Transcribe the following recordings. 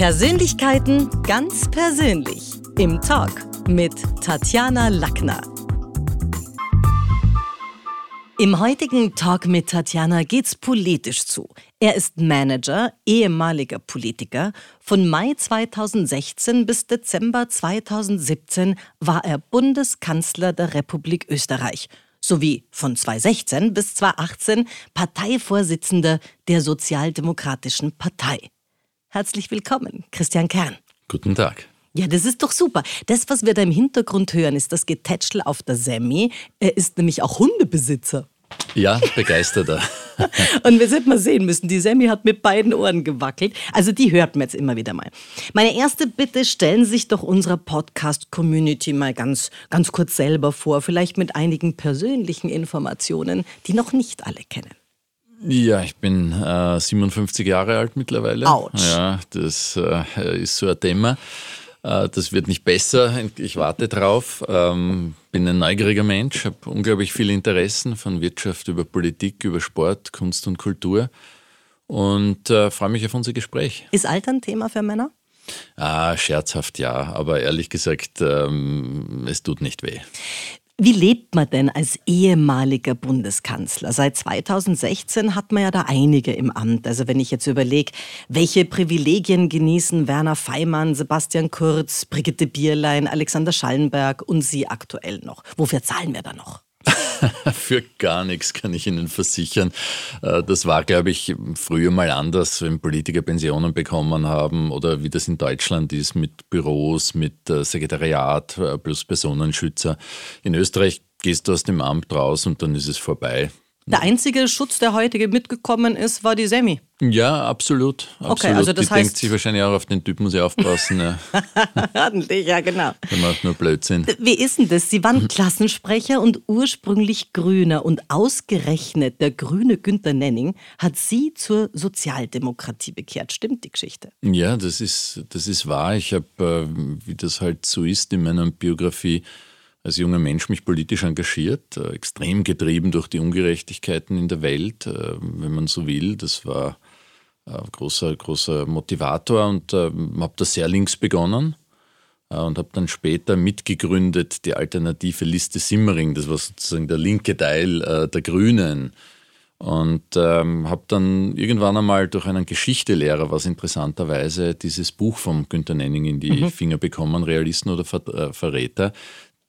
Persönlichkeiten ganz persönlich im Talk mit Tatjana Lackner. Im heutigen Talk mit Tatjana geht's politisch zu. Er ist Manager, ehemaliger Politiker. Von Mai 2016 bis Dezember 2017 war er Bundeskanzler der Republik Österreich sowie von 2016 bis 2018 Parteivorsitzender der Sozialdemokratischen Partei. Herzlich willkommen, Christian Kern. Guten Tag. Ja, das ist doch super. Das, was wir da im Hintergrund hören, ist das Getätschel auf der Semi. Er ist nämlich auch Hundebesitzer. Ja, begeisterter. und wir sind mal sehen müssen, die Sammy hat mit beiden Ohren gewackelt. Also die hört man jetzt immer wieder mal. Meine erste Bitte, stellen Sie sich doch unserer Podcast-Community mal ganz, ganz kurz selber vor, vielleicht mit einigen persönlichen Informationen, die noch nicht alle kennen. Ja, ich bin äh, 57 Jahre alt mittlerweile. Autsch. Ja, das äh, ist so ein Thema. Äh, das wird nicht besser. Ich warte drauf. Ähm, bin ein neugieriger Mensch, habe unglaublich viele Interessen von Wirtschaft über Politik, über Sport, Kunst und Kultur und äh, freue mich auf unser Gespräch. Ist Alter ein Thema für Männer? Ah, scherzhaft ja, aber ehrlich gesagt, ähm, es tut nicht weh. Wie lebt man denn als ehemaliger Bundeskanzler? Seit 2016 hat man ja da einige im Amt. Also wenn ich jetzt überlege, welche Privilegien genießen Werner Feimann, Sebastian Kurz, Brigitte Bierlein, Alexander Schallenberg und Sie aktuell noch? Wofür zahlen wir da noch? Für gar nichts kann ich Ihnen versichern. Äh, das war, glaube ich, früher mal anders, wenn Politiker Pensionen bekommen haben oder wie das in Deutschland ist mit Büros, mit äh, Sekretariat äh, plus Personenschützer. In Österreich gehst du aus dem Amt raus und dann ist es vorbei. Der einzige Schutz, der heute mitgekommen ist, war die Semi. Ja, absolut. absolut. Okay, also das die heißt, denkt sich wahrscheinlich auch auf den Typ muss ich aufpassen. ja. Ordentlich, ja, genau. Der macht nur Blödsinn. Wie ist denn das? Sie waren Klassensprecher und ursprünglich Grüner und ausgerechnet der grüne Günther Nenning hat Sie zur Sozialdemokratie bekehrt. Stimmt die Geschichte? Ja, das ist, das ist wahr. Ich habe, äh, wie das halt so ist in meiner Biografie, als junger Mensch mich politisch engagiert, äh, extrem getrieben durch die Ungerechtigkeiten in der Welt, äh, wenn man so will. Das war ein großer, großer Motivator und äh, habe da sehr links begonnen und habe dann später mitgegründet die alternative Liste Simmering. Das war sozusagen der linke Teil der Grünen. Und ähm, habe dann irgendwann einmal durch einen Geschichtelehrer, was interessanterweise, dieses Buch vom Günter Nenning in die mhm. Finger bekommen, Realisten oder Ver äh, Verräter,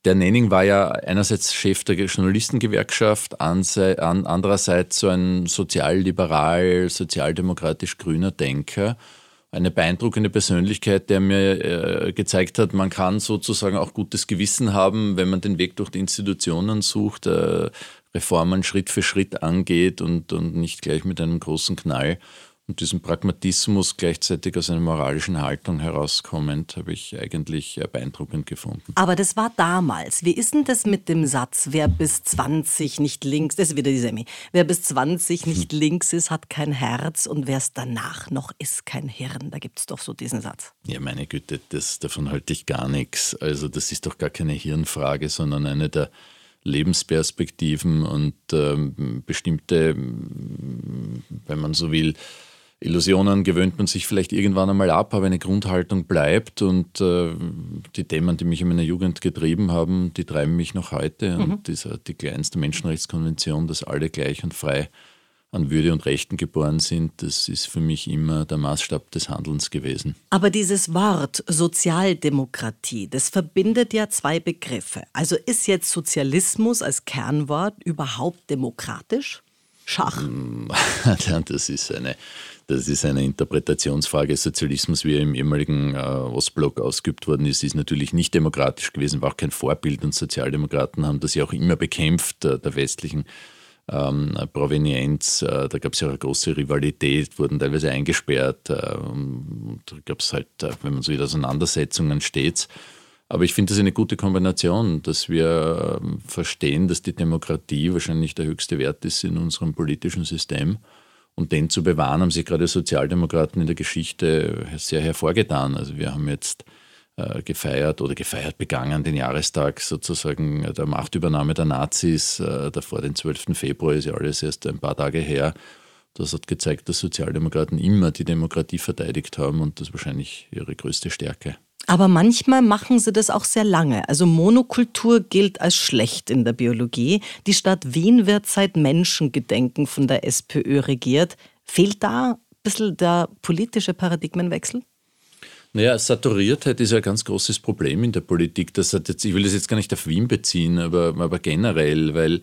der Nenning war ja einerseits Chef der Journalistengewerkschaft, andererseits so ein sozialliberal, sozialdemokratisch grüner Denker. Eine beeindruckende Persönlichkeit, der mir äh, gezeigt hat, man kann sozusagen auch gutes Gewissen haben, wenn man den Weg durch die Institutionen sucht, äh, Reformen Schritt für Schritt angeht und, und nicht gleich mit einem großen Knall. Und diesen Pragmatismus gleichzeitig aus einer moralischen Haltung herauskommend, habe ich eigentlich beeindruckend gefunden. Aber das war damals. Wie ist denn das mit dem Satz, wer bis 20 nicht links, das ist wieder die Semi, wer bis 20 nicht hm. links ist, hat kein Herz und wer es danach noch ist, kein Hirn. Da gibt es doch so diesen Satz. Ja, meine Güte, das, davon halte ich gar nichts. Also das ist doch gar keine Hirnfrage, sondern eine der Lebensperspektiven und ähm, bestimmte, wenn man so will, Illusionen gewöhnt man sich vielleicht irgendwann einmal ab, aber eine Grundhaltung bleibt und äh, die Themen, die mich in meiner Jugend getrieben haben, die treiben mich noch heute. Mhm. Und dieser 1 der Menschenrechtskonvention, dass alle gleich und frei an Würde und Rechten geboren sind, das ist für mich immer der Maßstab des Handelns gewesen. Aber dieses Wort Sozialdemokratie, das verbindet ja zwei Begriffe. Also ist jetzt Sozialismus als Kernwort überhaupt demokratisch? Schach. das ist eine das ist eine Interpretationsfrage. Sozialismus, wie er im ehemaligen äh, Ostblock ausgeübt worden ist, ist natürlich nicht demokratisch gewesen, war auch kein Vorbild. Und Sozialdemokraten haben das ja auch immer bekämpft, äh, der westlichen ähm, Provenienz. Äh, da gab es ja auch eine große Rivalität, wurden teilweise eingesperrt. Äh, und da gab es halt, äh, wenn man so will, Auseinandersetzungen stets. Aber ich finde das eine gute Kombination, dass wir ähm, verstehen, dass die Demokratie wahrscheinlich der höchste Wert ist in unserem politischen System und den zu bewahren, haben sich gerade Sozialdemokraten in der Geschichte sehr hervorgetan. Also wir haben jetzt äh, gefeiert oder gefeiert begangen den Jahrestag sozusagen der Machtübernahme der Nazis, äh, davor den 12. Februar ist ja alles erst ein paar Tage her. Das hat gezeigt, dass Sozialdemokraten immer die Demokratie verteidigt haben und das ist wahrscheinlich ihre größte Stärke. Aber manchmal machen sie das auch sehr lange. Also Monokultur gilt als schlecht in der Biologie. Die Stadt Wien wird seit Menschengedenken von der SPÖ regiert. Fehlt da ein bisschen der politische Paradigmenwechsel? Naja, Saturiertheit ist ein ganz großes Problem in der Politik. Das hat jetzt, ich will das jetzt gar nicht auf Wien beziehen, aber, aber generell, weil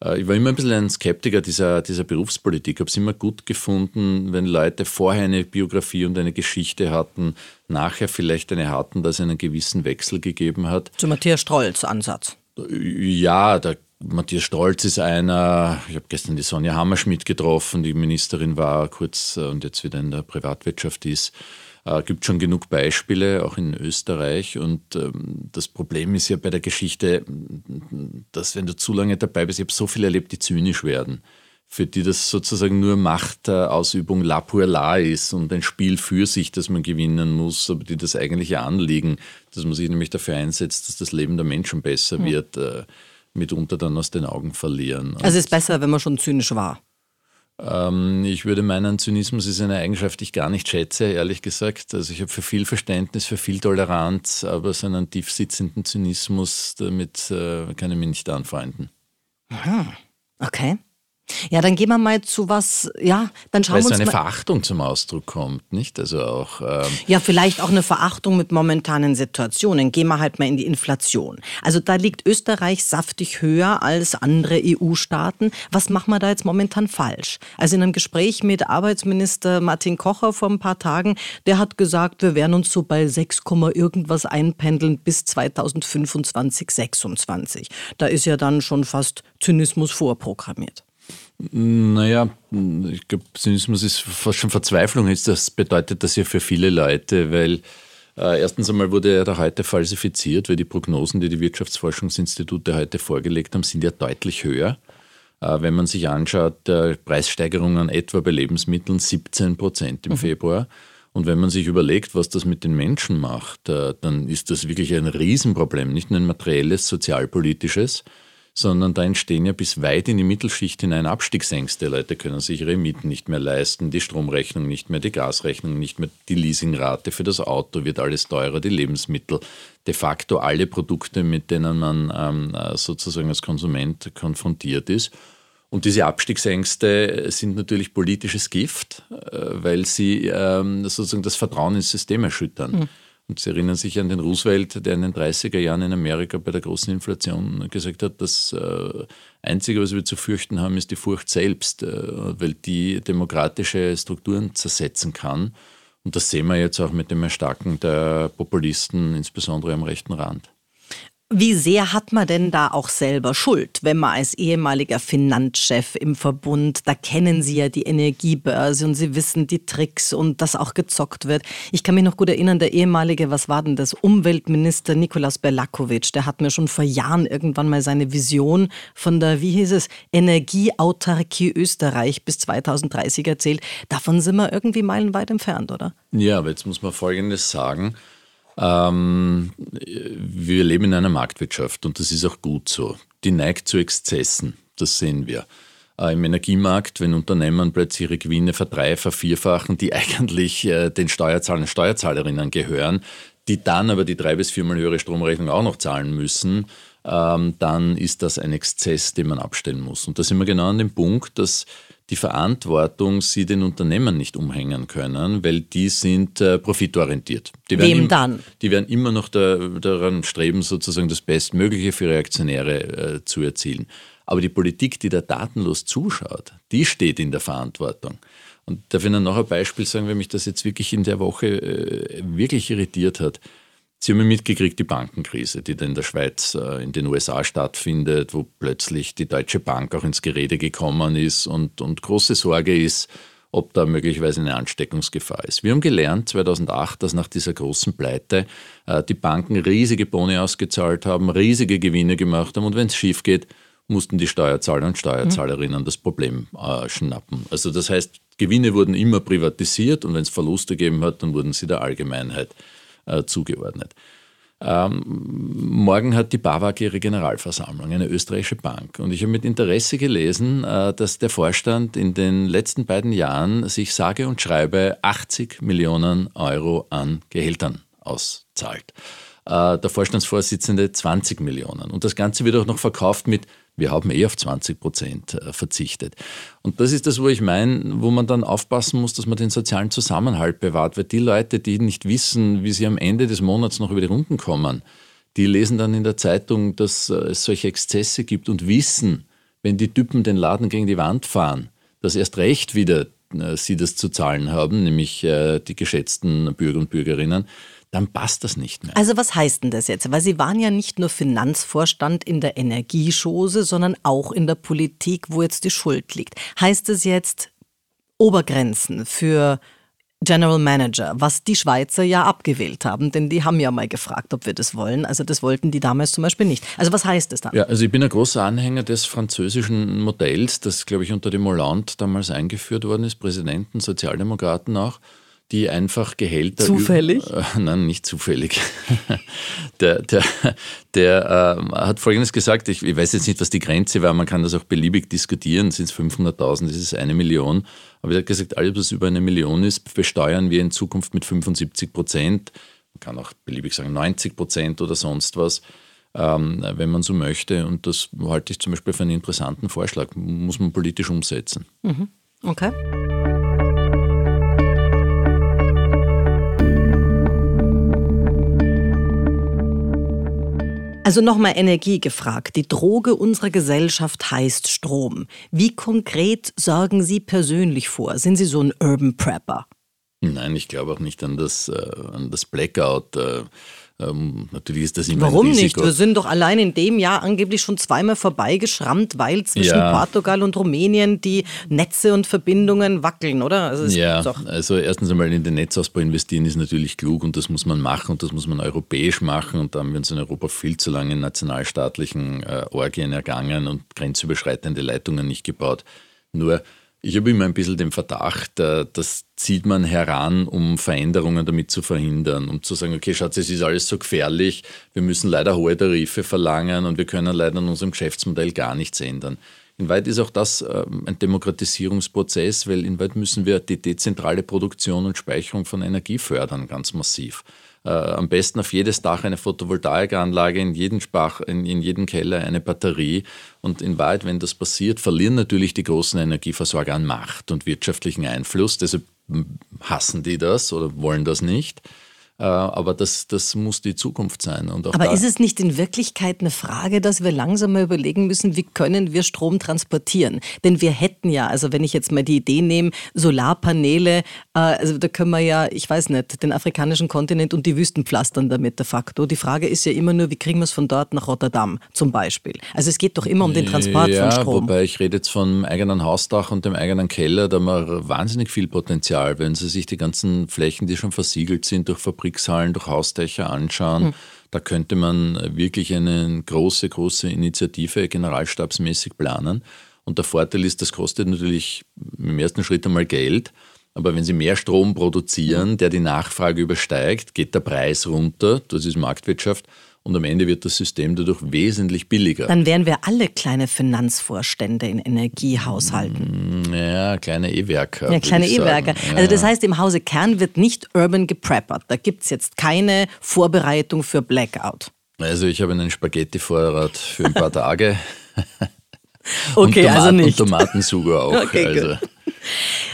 ich war immer ein bisschen ein Skeptiker dieser, dieser Berufspolitik. Ich habe es immer gut gefunden, wenn Leute vorher eine Biografie und eine Geschichte hatten, nachher vielleicht eine hatten, dass es einen gewissen Wechsel gegeben hat. Zu Matthias Strolz Ansatz. Ja, der Matthias Strolz ist einer, ich habe gestern die Sonja Hammerschmidt getroffen, die Ministerin war kurz äh, und jetzt wieder in der Privatwirtschaft ist. Äh, gibt schon genug Beispiele, auch in Österreich. Und ähm, das Problem ist ja bei der Geschichte, dass wenn du zu lange dabei bist, ich habe so viele erlebt, die zynisch werden, für die das sozusagen nur Machtausübung la pour la ist und ein Spiel für sich, das man gewinnen muss, aber die das eigentliche Anliegen, dass man sich nämlich dafür einsetzt, dass das Leben der Menschen besser mhm. wird, äh, mitunter dann aus den Augen verlieren. Also es ist besser, wenn man schon zynisch war. Ähm, ich würde meinen, Zynismus ist eine Eigenschaft, die ich gar nicht schätze, ehrlich gesagt. Also ich habe für viel Verständnis, für viel Toleranz, aber so einen tief sitzenden Zynismus, damit äh, kann ich mich nicht anfreunden. Aha. Okay. Ja, dann gehen wir mal zu was, ja, dann schauen Weil wir uns so eine Verachtung zum Ausdruck kommt, nicht? Also auch. Ähm ja, vielleicht auch eine Verachtung mit momentanen Situationen. Gehen wir halt mal in die Inflation. Also da liegt Österreich saftig höher als andere EU-Staaten. Was machen wir da jetzt momentan falsch? Also in einem Gespräch mit Arbeitsminister Martin Kocher vor ein paar Tagen, der hat gesagt, wir werden uns so bei 6, irgendwas einpendeln bis 2025, 26. Da ist ja dann schon fast Zynismus vorprogrammiert. Naja, ich glaube, Zynismus ist fast schon Verzweiflung. Das bedeutet das ja für viele Leute, weil äh, erstens einmal wurde er da heute falsifiziert, weil die Prognosen, die die Wirtschaftsforschungsinstitute heute vorgelegt haben, sind ja deutlich höher. Äh, wenn man sich anschaut, äh, Preissteigerungen etwa bei Lebensmitteln 17 Prozent im mhm. Februar. Und wenn man sich überlegt, was das mit den Menschen macht, äh, dann ist das wirklich ein Riesenproblem, nicht nur ein materielles, sozialpolitisches, sondern da entstehen ja bis weit in die Mittelschicht hinein Abstiegsängste. Leute können sich ihre Mieten nicht mehr leisten, die Stromrechnung nicht mehr, die Gasrechnung nicht mehr, die Leasingrate für das Auto wird alles teurer, die Lebensmittel, de facto alle Produkte, mit denen man ähm, sozusagen als Konsument konfrontiert ist. Und diese Abstiegsängste sind natürlich politisches Gift, äh, weil sie ähm, sozusagen das Vertrauen ins System erschüttern. Mhm. Und Sie erinnern sich an den Roosevelt, der in den 30er Jahren in Amerika bei der großen Inflation gesagt hat, das äh, Einzige, was wir zu fürchten haben, ist die Furcht selbst, äh, weil die demokratische Strukturen zersetzen kann. Und das sehen wir jetzt auch mit dem Erstarken der Populisten, insbesondere am rechten Rand. Wie sehr hat man denn da auch selber Schuld, wenn man als ehemaliger Finanzchef im Verbund, da kennen Sie ja die Energiebörse und Sie wissen die Tricks und dass auch gezockt wird. Ich kann mich noch gut erinnern, der ehemalige, was war denn das, Umweltminister Nikolaus Berlakovic, der hat mir schon vor Jahren irgendwann mal seine Vision von der, wie hieß es, Energieautarkie Österreich bis 2030 erzählt. Davon sind wir irgendwie meilenweit entfernt, oder? Ja, aber jetzt muss man Folgendes sagen. Ähm, wir leben in einer Marktwirtschaft und das ist auch gut so. Die neigt zu Exzessen, das sehen wir. Äh, Im Energiemarkt, wenn Unternehmen plötzlich ihre Gewinne verdreifachen, vervierfachen, die eigentlich äh, den Steuerzahlern und Steuerzahlerinnen gehören, die dann aber die drei bis viermal höhere Stromrechnung auch noch zahlen müssen, ähm, dann ist das ein Exzess, den man abstellen muss. Und da sind wir genau an dem Punkt, dass die Verantwortung sie den Unternehmen nicht umhängen können, weil die sind äh, profitorientiert. Die Wem im, dann? Die werden immer noch da, daran streben, sozusagen das Bestmögliche für ihre Aktionäre äh, zu erzielen. Aber die Politik, die da datenlos zuschaut, die steht in der Verantwortung. Und darf ich Ihnen noch ein Beispiel sagen, wenn mich das jetzt wirklich in der Woche äh, wirklich irritiert hat. Sie haben ja mitgekriegt, die Bankenkrise, die da in der Schweiz, äh, in den USA stattfindet, wo plötzlich die Deutsche Bank auch ins Gerede gekommen ist und, und große Sorge ist, ob da möglicherweise eine Ansteckungsgefahr ist. Wir haben gelernt 2008, dass nach dieser großen Pleite äh, die Banken riesige Boni ausgezahlt haben, riesige Gewinne gemacht haben und wenn es schief geht, mussten die Steuerzahler und Steuerzahlerinnen mhm. das Problem äh, schnappen. Also das heißt, Gewinne wurden immer privatisiert und wenn es Verluste gegeben hat, dann wurden sie der Allgemeinheit äh, zugeordnet. Ähm, morgen hat die BAWAG ihre Generalversammlung, eine österreichische Bank. Und ich habe mit Interesse gelesen, äh, dass der Vorstand in den letzten beiden Jahren sich sage und schreibe 80 Millionen Euro an Gehältern auszahlt. Äh, der Vorstandsvorsitzende 20 Millionen. Und das Ganze wird auch noch verkauft mit wir haben eh auf 20 Prozent äh, verzichtet. Und das ist das, wo ich meine, wo man dann aufpassen muss, dass man den sozialen Zusammenhalt bewahrt. Weil die Leute, die nicht wissen, wie sie am Ende des Monats noch über die Runden kommen, die lesen dann in der Zeitung, dass äh, es solche Exzesse gibt und wissen, wenn die Typen den Laden gegen die Wand fahren, dass erst recht wieder äh, sie das zu zahlen haben, nämlich die geschätzten Bürger und Bürgerinnen dann passt das nicht mehr. Also was heißt denn das jetzt? Weil Sie waren ja nicht nur Finanzvorstand in der Energieschose, sondern auch in der Politik, wo jetzt die Schuld liegt. Heißt es jetzt Obergrenzen für General Manager, was die Schweizer ja abgewählt haben, denn die haben ja mal gefragt, ob wir das wollen. Also das wollten die damals zum Beispiel nicht. Also was heißt das dann? Ja, also ich bin ein großer Anhänger des französischen Modells, das, glaube ich, unter dem Hollande damals eingeführt worden ist, Präsidenten, Sozialdemokraten auch die einfach Gehälter. Zufällig? Äh, nein, nicht zufällig. der der, der äh, hat Folgendes gesagt: ich, ich, weiß jetzt nicht, was die Grenze war, man kann das auch beliebig diskutieren. Sind es 500.000, ist es eine Million? Aber er hat gesagt, alles, was über eine Million ist, besteuern wir in Zukunft mit 75 Prozent. Man kann auch beliebig sagen 90 Prozent oder sonst was. Ähm, wenn man so möchte. Und das halte ich zum Beispiel für einen interessanten Vorschlag. Muss man politisch umsetzen. Mhm. Okay. Also nochmal Energie gefragt. Die Droge unserer Gesellschaft heißt Strom. Wie konkret sorgen Sie persönlich vor? Sind Sie so ein Urban Prepper? Nein, ich glaube auch nicht an das, äh, an das Blackout. Äh, ähm, natürlich ist das immer Warum ein nicht? Wir sind doch allein in dem Jahr angeblich schon zweimal vorbeigeschrammt, weil zwischen ja. Portugal und Rumänien die Netze und Verbindungen wackeln, oder? Also ja, also erstens einmal in den Netzausbau investieren ist natürlich klug und das muss man machen und das muss man europäisch machen und da haben wir uns in Europa viel zu lange in nationalstaatlichen äh, Orgien ergangen und grenzüberschreitende Leitungen nicht gebaut. Nur ich habe immer ein bisschen den Verdacht, äh, das zieht man heran, um Veränderungen damit zu verhindern, um zu sagen, okay, Schatz, es ist alles so gefährlich, wir müssen leider hohe Tarife verlangen und wir können leider an unserem Geschäftsmodell gar nichts ändern. Inwieweit ist auch das ähm, ein Demokratisierungsprozess, weil inwieweit müssen wir die dezentrale Produktion und Speicherung von Energie fördern, ganz massiv äh, am besten auf jedes Dach eine Photovoltaikanlage, in jedem Spach, in, in jedem Keller eine Batterie. Und in Wahrheit, wenn das passiert, verlieren natürlich die großen Energieversorger an Macht und wirtschaftlichen Einfluss. Deshalb hassen die das oder wollen das nicht. Äh, aber das, das muss die Zukunft sein. aber ist es nicht in Wirklichkeit eine Frage, dass wir langsam mal überlegen müssen, wie können wir Strom transportieren? Denn wir hätten ja, also wenn ich jetzt mal die Idee nehme, Solarpaneele, äh, also da können wir ja, ich weiß nicht, den afrikanischen Kontinent und die Wüsten pflastern damit de facto. Die Frage ist ja immer nur, wie kriegen wir es von dort nach Rotterdam zum Beispiel? Also es geht doch immer um den Transport ja, von Strom. Wobei ich rede jetzt vom eigenen Hausdach und dem eigenen Keller, da haben wir wahnsinnig viel Potenzial, wenn Sie sich die ganzen Flächen, die schon versiegelt sind durch Fabriken, Fabrikshallen, durch Hausdächer anschauen. Hm. Da könnte man wirklich eine große, große Initiative generalstabsmäßig planen. Und der Vorteil ist, das kostet natürlich im ersten Schritt einmal Geld. Aber wenn Sie mehr Strom produzieren, der die Nachfrage übersteigt, geht der Preis runter. Das ist Marktwirtschaft und am Ende wird das System dadurch wesentlich billiger. Dann wären wir alle kleine Finanzvorstände in Energiehaushalten. Mm, ja, kleine E-Werker. Ja, kleine E-Werker. Ja. Also das heißt, im Hause Kern wird nicht urban gepreppert. Da gibt es jetzt keine Vorbereitung für Blackout. Also ich habe einen Spaghetti-Vorrat für ein paar Tage. okay, Tomaten, also nicht. Und Tomatensuger auch. Okay, also. Gut.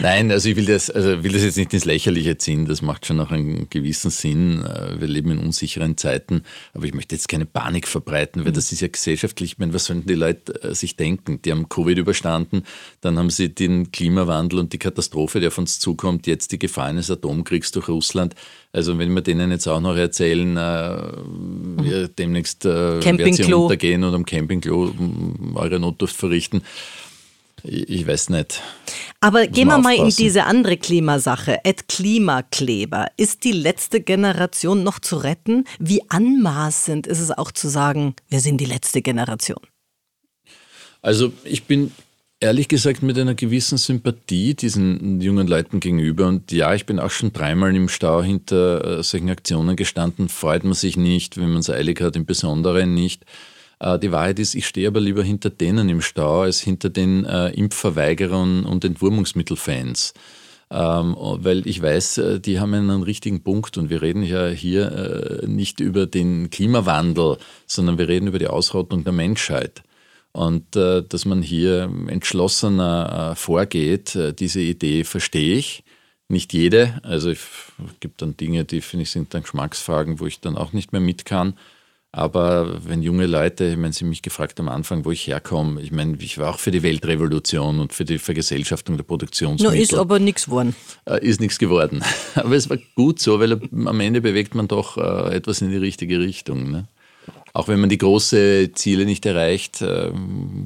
Nein, also ich will das, also will das jetzt nicht ins Lächerliche ziehen, das macht schon auch einen gewissen Sinn. Äh, wir leben in unsicheren Zeiten, aber ich möchte jetzt keine Panik verbreiten, weil mhm. das ist ja gesellschaftlich, ich meine, was sollen die Leute äh, sich denken? Die haben Covid überstanden, dann haben sie den Klimawandel und die Katastrophe, die auf uns zukommt, jetzt die Gefahr eines Atomkriegs durch Russland. Also wenn wir denen jetzt auch noch erzählen, äh, mhm. demnächst äh, werden sie untergehen und am Campingklo eure Notdurft verrichten, ich weiß nicht. Aber gehen wir mal in diese andere Klimasache. Ed Klimakleber. Ist die letzte Generation noch zu retten? Wie anmaßend ist es auch zu sagen, wir sind die letzte Generation? Also ich bin ehrlich gesagt mit einer gewissen Sympathie diesen jungen Leuten gegenüber. Und ja, ich bin auch schon dreimal im Stau hinter äh, solchen Aktionen gestanden. Freut man sich nicht, wenn man es eilig hat, im Besonderen nicht. Äh, die Wahrheit ist, ich stehe aber lieber hinter denen im Stau als hinter den äh, Impfverweigerern und Entwurmungsmittelfans. Ähm, weil ich weiß, äh, die haben einen richtigen Punkt und wir reden ja hier äh, nicht über den Klimawandel, sondern wir reden über die Ausrottung der Menschheit. Und äh, dass man hier entschlossener vorgeht, diese Idee verstehe ich. Nicht jede, also es gibt dann Dinge, die finde ich sind dann Geschmacksfragen, wo ich dann auch nicht mehr mit kann. Aber wenn junge Leute, ich meine, Sie mich gefragt am Anfang, wo ich herkomme, ich meine, ich war auch für die Weltrevolution und für die Vergesellschaftung der Produktionsmittel. No, ist aber nichts geworden. Äh, ist nichts geworden. Aber es war gut so, weil am Ende bewegt man doch äh, etwas in die richtige Richtung. Ne? Auch wenn man die großen Ziele nicht erreicht, äh,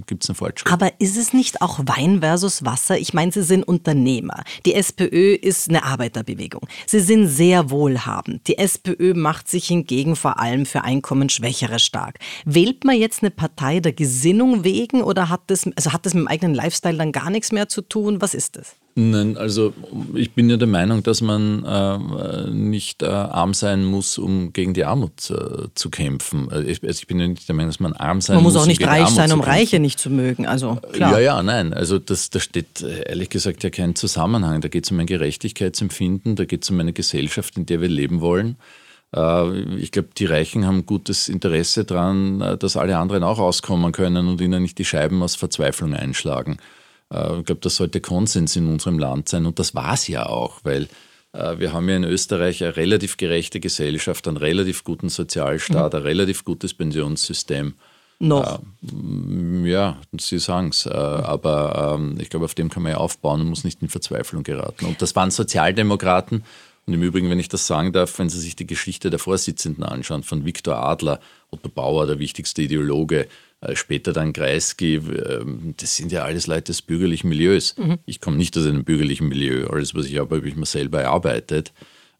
gibt es einen Fortschritt. Aber ist es nicht auch Wein versus Wasser? Ich meine, Sie sind Unternehmer. Die SPÖ ist eine Arbeiterbewegung. Sie sind sehr wohlhabend. Die SPÖ macht sich hingegen vor allem für Einkommensschwächere stark. Wählt man jetzt eine Partei der Gesinnung wegen oder hat das, also hat das mit dem eigenen Lifestyle dann gar nichts mehr zu tun? Was ist das? Nein, also ich bin ja der Meinung, dass man äh, nicht äh, arm sein muss, um gegen die Armut äh, zu kämpfen. Also ich, also ich, bin ja nicht der Meinung, dass man arm sein muss. Man muss auch nicht um reich sein, um Reiche nicht zu mögen. Also klar. Ja, ja, nein. Also das, da steht ehrlich gesagt ja kein Zusammenhang. Da geht es um ein Gerechtigkeitsempfinden, da geht es um eine Gesellschaft, in der wir leben wollen. Äh, ich glaube, die Reichen haben gutes Interesse daran, äh, dass alle anderen auch auskommen können und ihnen nicht die Scheiben aus Verzweiflung einschlagen. Äh, ich glaube, das sollte Konsens in unserem Land sein und das war es ja auch, weil äh, wir haben ja in Österreich eine relativ gerechte Gesellschaft, einen relativ guten Sozialstaat, mhm. ein relativ gutes Pensionssystem. Noch. Äh, ja, Sie sagen es. Äh, aber ähm, ich glaube, auf dem kann man ja aufbauen und muss nicht in Verzweiflung geraten. Und das waren Sozialdemokraten. Und im Übrigen, wenn ich das sagen darf, wenn Sie sich die Geschichte der Vorsitzenden anschauen, von Viktor Adler, Otto Bauer, der wichtigste Ideologe, später dann Kreisky, ähm, das sind ja alles Leute des bürgerlichen Milieus. Mhm. Ich komme nicht aus einem bürgerlichen Milieu. Alles, was ich habe, habe ich mir selber erarbeitet.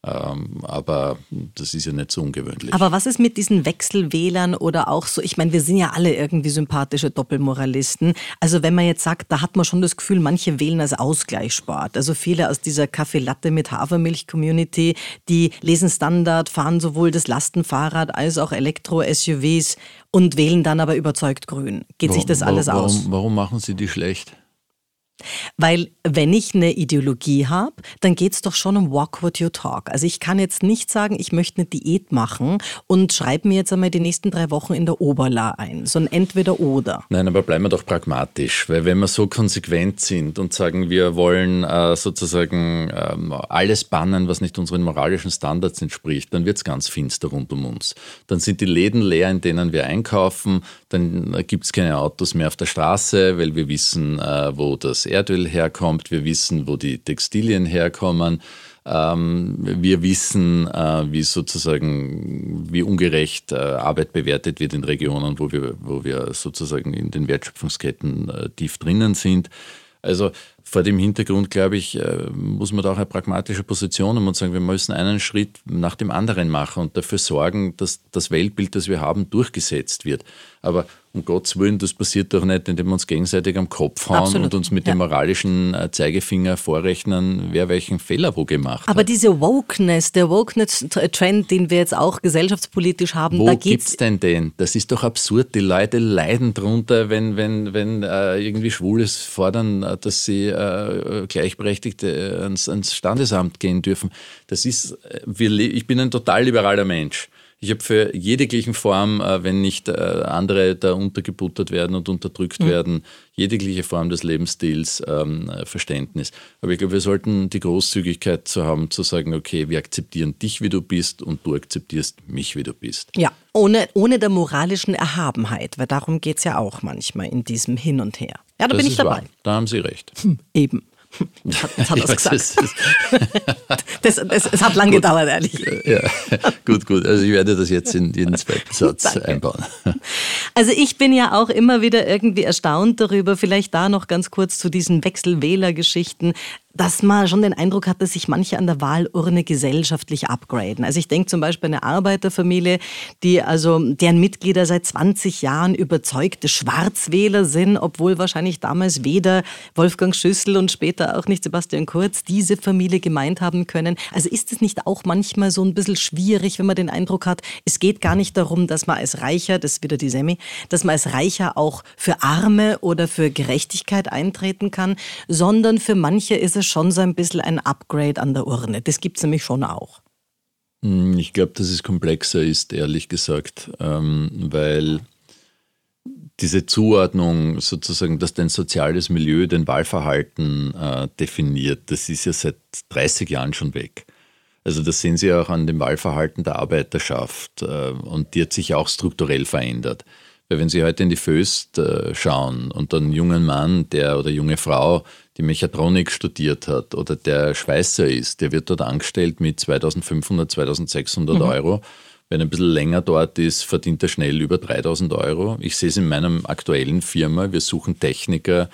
Ähm, aber das ist ja nicht so ungewöhnlich. Aber was ist mit diesen Wechselwählern oder auch so? Ich meine, wir sind ja alle irgendwie sympathische Doppelmoralisten. Also wenn man jetzt sagt, da hat man schon das Gefühl, manche wählen als Ausgleichssport. Also viele aus dieser Kaffeelatte mit Hafermilch-Community, die lesen Standard, fahren sowohl das Lastenfahrrad als auch Elektro-SUVs und wählen dann aber überzeugt grün. Geht warum, sich das alles warum, aus? Warum machen sie die schlecht? Weil wenn ich eine Ideologie habe, dann geht es doch schon um Walk What You Talk. Also ich kann jetzt nicht sagen, ich möchte eine Diät machen und schreibe mir jetzt einmal die nächsten drei Wochen in der Oberla ein, sondern entweder oder. Nein, aber bleiben wir doch pragmatisch, weil wenn wir so konsequent sind und sagen, wir wollen äh, sozusagen äh, alles bannen, was nicht unseren moralischen Standards entspricht, dann wird es ganz finster rund um uns. Dann sind die Läden leer, in denen wir einkaufen, dann äh, gibt es keine Autos mehr auf der Straße, weil wir wissen, äh, wo das Erdöl herkommt, wir wissen, wo die Textilien herkommen, ähm, wir wissen, äh, wie sozusagen, wie ungerecht äh, Arbeit bewertet wird in Regionen, wo wir, wo wir sozusagen in den Wertschöpfungsketten äh, tief drinnen sind. Also vor dem Hintergrund, glaube ich, muss man da auch eine pragmatische Position haben und sagen, wir müssen einen Schritt nach dem anderen machen und dafür sorgen, dass das Weltbild, das wir haben, durchgesetzt wird. Aber um Gottes Willen, das passiert doch nicht, indem wir uns gegenseitig am Kopf hauen Absolut. und uns mit ja. dem moralischen äh, Zeigefinger vorrechnen, wer welchen Fehler wo gemacht hat. Aber diese Wokeness, der Wokeness-Trend, den wir jetzt auch gesellschaftspolitisch haben, wo da gibt es denn den? Das ist doch absurd. Die Leute leiden drunter, wenn, wenn, wenn äh, irgendwie Schwules fordern, äh, dass sie äh, Gleichberechtigte ans, ans, Standesamt gehen dürfen. Das ist, äh, ich bin ein total liberaler Mensch. Ich habe für jeglichen Form, äh, wenn nicht äh, andere da untergebuttert werden und unterdrückt mhm. werden, jegliche Form des Lebensstils ähm, Verständnis. Aber ich glaube, wir sollten die Großzügigkeit zu haben, zu sagen, okay, wir akzeptieren dich, wie du bist und du akzeptierst mich, wie du bist. Ja, ohne, ohne der moralischen Erhabenheit, weil darum geht es ja auch manchmal in diesem Hin und Her. Ja, da das bin ich dabei. Wahr. Da haben Sie recht. Hm, eben. Das hat, das hat er gesagt. das, das, es hat lang gut. gedauert, ehrlich. Ja, gut, gut. Also ich werde das jetzt in jeden zweiten Satz einbauen. Also ich bin ja auch immer wieder irgendwie erstaunt darüber, vielleicht da noch ganz kurz zu diesen Wechselwählergeschichten dass man schon den Eindruck hat, dass sich manche an der Wahlurne gesellschaftlich upgraden. Also ich denke zum Beispiel an eine Arbeiterfamilie, die also deren Mitglieder seit 20 Jahren überzeugte Schwarzwähler sind, obwohl wahrscheinlich damals weder Wolfgang Schüssel und später auch nicht Sebastian Kurz diese Familie gemeint haben können. Also ist es nicht auch manchmal so ein bisschen schwierig, wenn man den Eindruck hat, es geht gar nicht darum, dass man als Reicher, das ist wieder die Semi, dass man als Reicher auch für Arme oder für Gerechtigkeit eintreten kann, sondern für manche ist es schon so ein bisschen ein Upgrade an der Urne. Das gibt es nämlich schon auch. Hm, ich glaube, dass es komplexer ist, ehrlich gesagt, ähm, weil diese Zuordnung sozusagen, dass dein soziales Milieu dein Wahlverhalten äh, definiert, das ist ja seit 30 Jahren schon weg. Also das sehen Sie auch an dem Wahlverhalten der Arbeiterschaft äh, und die hat sich auch strukturell verändert. Weil wenn Sie heute in die Föst äh, schauen und einen jungen Mann, der oder junge Frau, die Mechatronik studiert hat oder der Schweißer ist, der wird dort angestellt mit 2500, 2600 mhm. Euro. Wenn er ein bisschen länger dort ist, verdient er schnell über 3000 Euro. Ich sehe es in meinem aktuellen Firma. Wir suchen Techniker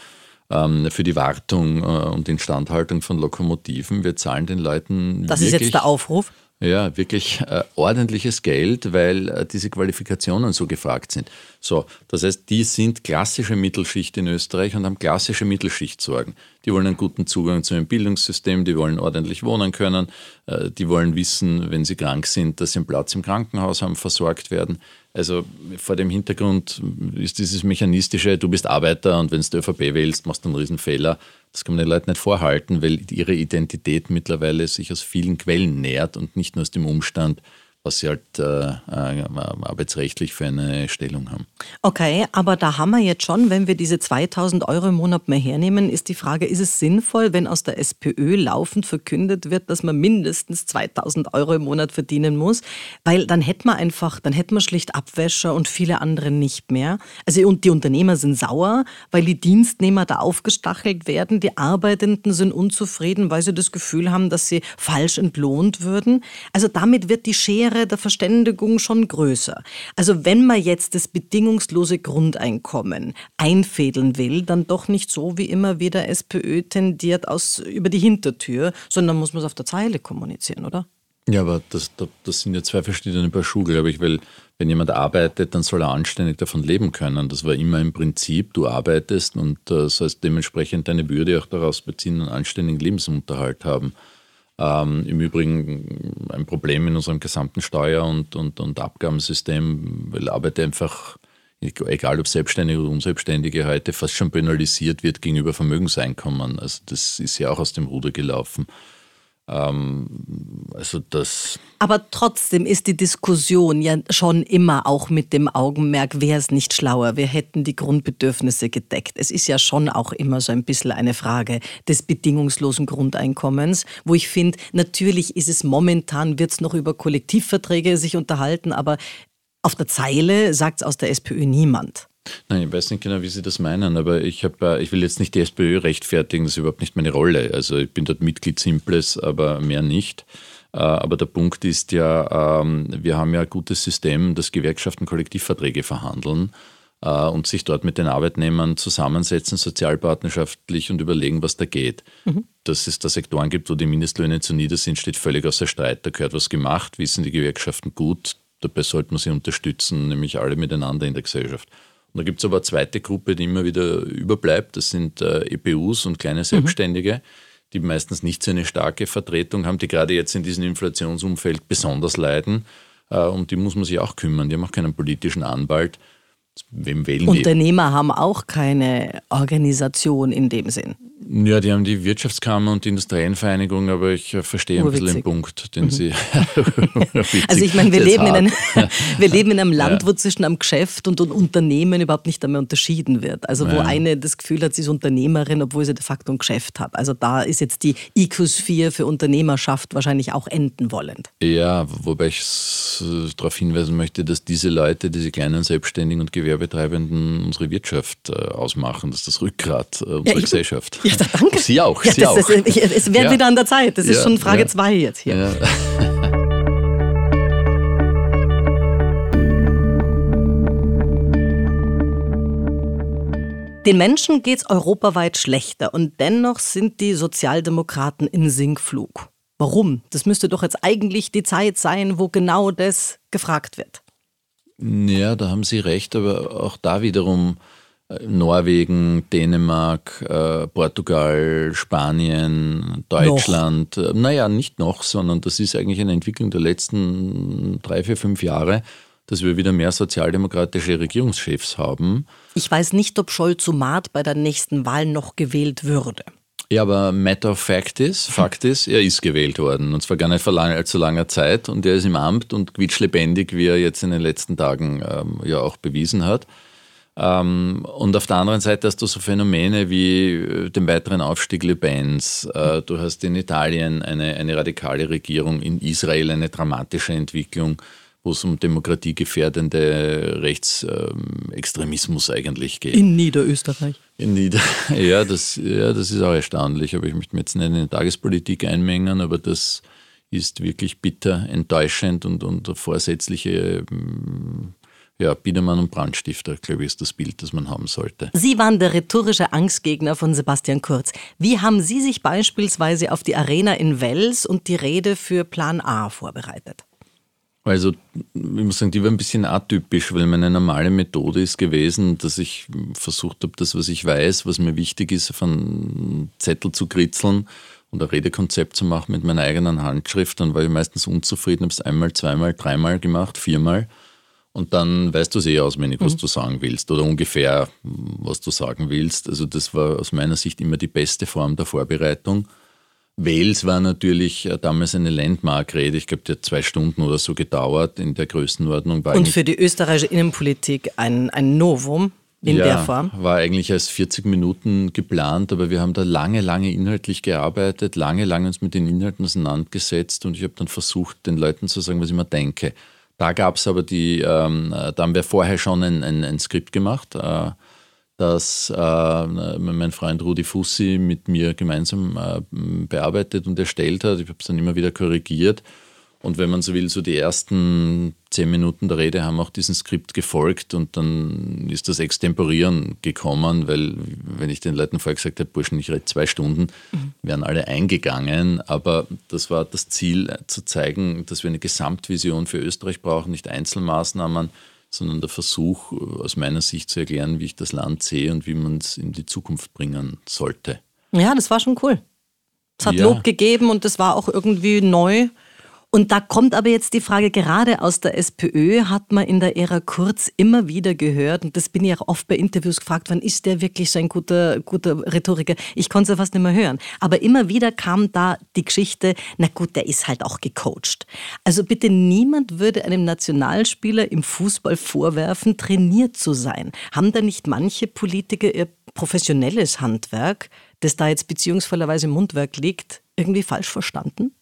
ähm, für die Wartung äh, und Instandhaltung von Lokomotiven. Wir zahlen den Leuten. Das ist jetzt der Aufruf? Ja, wirklich äh, ordentliches Geld, weil äh, diese Qualifikationen so gefragt sind. So, das heißt, die sind klassische Mittelschicht in Österreich und haben klassische Mittelschichtsorgen. Die wollen einen guten Zugang zu einem Bildungssystem, die wollen ordentlich wohnen können, äh, die wollen wissen, wenn sie krank sind, dass sie einen Platz im Krankenhaus haben, versorgt werden. Also vor dem Hintergrund ist dieses mechanistische, du bist Arbeiter und wenn du ÖVP wählst, machst du einen Riesenfehler. Das kann man den Leuten nicht vorhalten, weil ihre Identität mittlerweile sich aus vielen Quellen nährt und nicht nur aus dem Umstand, was sie halt äh, äh, arbeitsrechtlich für eine Stellung haben. Okay, aber da haben wir jetzt schon, wenn wir diese 2000 Euro im Monat mehr hernehmen, ist die Frage, ist es sinnvoll, wenn aus der SPÖ laufend verkündet wird, dass man mindestens 2000 Euro im Monat verdienen muss? Weil dann hätten wir einfach, dann hätten wir schlicht Abwäscher und viele andere nicht mehr. Also und die Unternehmer sind sauer, weil die Dienstnehmer da aufgestachelt werden, die Arbeitenden sind unzufrieden, weil sie das Gefühl haben, dass sie falsch entlohnt würden. Also damit wird die Schere Schwere der Verständigung schon größer. Also wenn man jetzt das bedingungslose Grundeinkommen einfädeln will, dann doch nicht so, wie immer wieder SPÖ tendiert aus über die Hintertür, sondern muss man es auf der Zeile kommunizieren, oder? Ja, aber das, das sind ja zwei verschiedene Paar Schuhe, glaube ich, weil wenn jemand arbeitet, dann soll er anständig davon leben können. Das war immer im Prinzip, du arbeitest und äh, sollst dementsprechend deine Würde auch daraus beziehen und einen anständigen Lebensunterhalt haben. Ähm, Im Übrigen ein Problem in unserem gesamten Steuer- und, und, und Abgabensystem, weil Arbeit einfach, egal ob Selbstständige oder Unselbstständige, heute fast schon penalisiert wird gegenüber Vermögenseinkommen. Also das ist ja auch aus dem Ruder gelaufen. Ähm, also das. Aber trotzdem ist die Diskussion ja schon immer auch mit dem Augenmerk, wäre es nicht schlauer, wir hätten die Grundbedürfnisse gedeckt. Es ist ja schon auch immer so ein bisschen eine Frage des bedingungslosen Grundeinkommens, wo ich finde, natürlich ist es momentan, wird es noch über Kollektivverträge sich unterhalten, aber auf der Zeile sagt es aus der SPÖ niemand. Nein, ich weiß nicht genau, wie Sie das meinen, aber ich, hab, äh, ich will jetzt nicht die SPÖ rechtfertigen, das ist überhaupt nicht meine Rolle. Also ich bin dort Mitglied Simples, aber mehr nicht. Äh, aber der Punkt ist ja, ähm, wir haben ja ein gutes System, dass Gewerkschaften Kollektivverträge verhandeln äh, und sich dort mit den Arbeitnehmern zusammensetzen, sozialpartnerschaftlich und überlegen, was da geht. Mhm. Dass es da Sektoren gibt, wo die Mindestlöhne zu nieder sind, steht völlig außer Streit. Da gehört was gemacht, wissen die Gewerkschaften gut. Dabei sollte man sie unterstützen, nämlich alle miteinander in der Gesellschaft. Und da gibt es aber eine zweite Gruppe, die immer wieder überbleibt. Das sind äh, EPUs und kleine Selbstständige, mhm. die meistens nicht so eine starke Vertretung haben, die gerade jetzt in diesem Inflationsumfeld besonders leiden. Äh, um die muss man sich auch kümmern. Die haben auch keinen politischen Anwalt. Wem wählen Unternehmer die? haben auch keine Organisation in dem Sinn. Ja, die haben die Wirtschaftskammer und die Industriellenvereinigung, aber ich äh, verstehe Urwitzig. ein bisschen den Punkt, den mhm. Sie. also ich meine, wir, leben in, einem, wir leben in einem Land, ja. wo zwischen einem Geschäft und einem Unternehmen überhaupt nicht einmal unterschieden wird. Also wo ja. eine das Gefühl hat, sie ist Unternehmerin, obwohl sie de facto ein Geschäft hat. Also da ist jetzt die IQ4 für Unternehmerschaft wahrscheinlich auch enden wollend. Ja, wobei ich darauf hinweisen möchte, dass diese Leute, diese kleinen Selbstständigen und Gewerbetreibenden unsere Wirtschaft äh, ausmachen. Das ist das Rückgrat äh, unserer ja, Gesellschaft. Ja, danke. Sie auch. Ja, Sie auch. Ist, es wäre ja. wieder an der Zeit. Das ist schon Frage 2 jetzt hier. Den Menschen geht's europaweit schlechter und dennoch sind die Sozialdemokraten in Sinkflug. Warum? Das müsste doch jetzt eigentlich die Zeit sein, wo genau das gefragt wird. Ja, da haben Sie recht, aber auch da wiederum äh, Norwegen, Dänemark, äh, Portugal, Spanien, Deutschland. Noch. Äh, naja, nicht noch, sondern das ist eigentlich eine Entwicklung der letzten drei, vier, fünf Jahre dass wir wieder mehr sozialdemokratische Regierungschefs haben. Ich weiß nicht, ob Scholz-Sumat bei der nächsten Wahl noch gewählt würde. Ja, aber matter of fact ist, Fakt ist, er ist gewählt worden. Und zwar gar nicht vor lang, allzu langer Zeit. Und er ist im Amt und quietschlebendig, wie er jetzt in den letzten Tagen ähm, ja auch bewiesen hat. Ähm, und auf der anderen Seite hast du so Phänomene wie äh, den weiteren Aufstieg Le Pens. Äh, du hast in Italien eine, eine radikale Regierung, in Israel eine dramatische Entwicklung wo es um demokratiegefährdende Rechtsextremismus eigentlich geht. In Niederösterreich. In Nieder ja, das, ja, das ist auch erstaunlich, aber ich möchte mir jetzt nicht in die Tagespolitik einmengen, aber das ist wirklich bitter, enttäuschend und, und vorsätzliche ja, Biedermann und Brandstifter, glaube ich, ist das Bild, das man haben sollte. Sie waren der rhetorische Angstgegner von Sebastian Kurz. Wie haben Sie sich beispielsweise auf die Arena in Wels und die Rede für Plan A vorbereitet? Also ich muss sagen, die war ein bisschen atypisch, weil meine normale Methode ist gewesen, dass ich versucht habe, das, was ich weiß, was mir wichtig ist, auf einen Zettel zu kritzeln und ein Redekonzept zu machen mit meiner eigenen Handschrift. Dann war ich meistens unzufrieden, habe es einmal, zweimal, dreimal gemacht, viermal. Und dann weißt du es eh auswendig, was mhm. du sagen willst oder ungefähr, was du sagen willst. Also das war aus meiner Sicht immer die beste Form der Vorbereitung. Wales war natürlich äh, damals eine Landmark-Rede. Ich glaube, die hat zwei Stunden oder so gedauert in der Größenordnung. War Und für die österreichische Innenpolitik ein, ein Novum in ja, der Form? War eigentlich als 40 Minuten geplant, aber wir haben da lange, lange inhaltlich gearbeitet, lange, lange uns mit den Inhalten auseinandergesetzt und ich habe dann versucht, den Leuten zu sagen, was ich mir denke. Da gab es aber die, ähm, da haben wir vorher schon ein, ein, ein Skript gemacht. Äh, das äh, mein Freund Rudi Fussi mit mir gemeinsam äh, bearbeitet und erstellt hat. Ich habe es dann immer wieder korrigiert. Und wenn man so will, so die ersten zehn Minuten der Rede haben auch diesem Skript gefolgt und dann ist das Extemporieren gekommen, weil wenn ich den Leuten vorher gesagt habe, Burschen, ich rede zwei Stunden, mhm. wären alle eingegangen. Aber das war das Ziel, äh, zu zeigen, dass wir eine Gesamtvision für Österreich brauchen, nicht Einzelmaßnahmen sondern der Versuch, äh, aus meiner Sicht zu erklären, wie ich das Land sehe und wie man es in die Zukunft bringen sollte. Ja, das war schon cool. Es hat ja. Lob gegeben und das war auch irgendwie neu. Und da kommt aber jetzt die Frage, gerade aus der SPÖ hat man in der Ära Kurz immer wieder gehört, und das bin ich auch oft bei Interviews gefragt, wann ist der wirklich so ein guter, guter Rhetoriker? Ich konnte es ja fast nicht mehr hören. Aber immer wieder kam da die Geschichte, na gut, der ist halt auch gecoacht. Also bitte niemand würde einem Nationalspieler im Fußball vorwerfen, trainiert zu sein. Haben da nicht manche Politiker ihr professionelles Handwerk, das da jetzt beziehungsvollerweise im Mundwerk liegt, irgendwie falsch verstanden?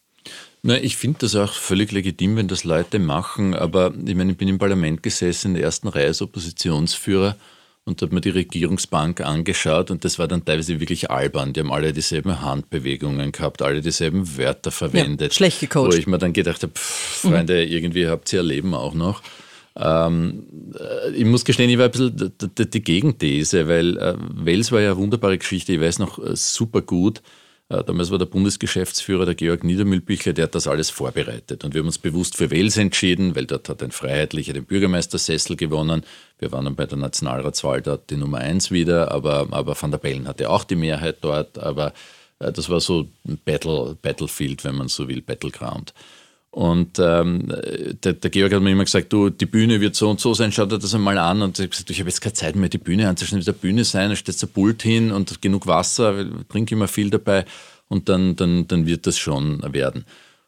Na, ich finde das auch völlig legitim, wenn das Leute machen, aber ich meine, ich bin im Parlament gesessen, in der ersten Reihe als Oppositionsführer und habe mir die Regierungsbank angeschaut und das war dann teilweise wirklich albern. Die haben alle dieselben Handbewegungen gehabt, alle dieselben Wörter verwendet. Ja, schlecht gecoacht. Wo ich mir dann gedacht habe, Freunde, mhm. irgendwie habt ihr ihr Leben auch noch. Ähm, äh, ich muss gestehen, ich war ein bisschen die, Gegenthese, weil äh, Wales war ja eine wunderbare Geschichte, ich weiß noch äh, super gut, damals war der Bundesgeschäftsführer, der Georg Niedermühlbichler, der hat das alles vorbereitet. Und wir haben uns bewusst für Wels entschieden, weil dort hat ein Freiheitlicher den Bürgermeistersessel gewonnen. Wir waren dann bei der Nationalratswahl dort die Nummer eins wieder, aber, aber Van der Bellen hatte auch die Mehrheit dort. Aber äh, das war so ein Battle, Battlefield, wenn man so will, Battleground. Und ähm, der, der, Georg hat mir immer gesagt, du, die Bühne wird so und so sein, schau dir das einmal an. Und ich habe gesagt, ich habe jetzt keine Zeit mehr, die Bühne anzuschauen, der Bühne sein, da steht der Pult hin und genug Wasser, trinke immer viel dabei und dann, dann, dann wird das schon werden.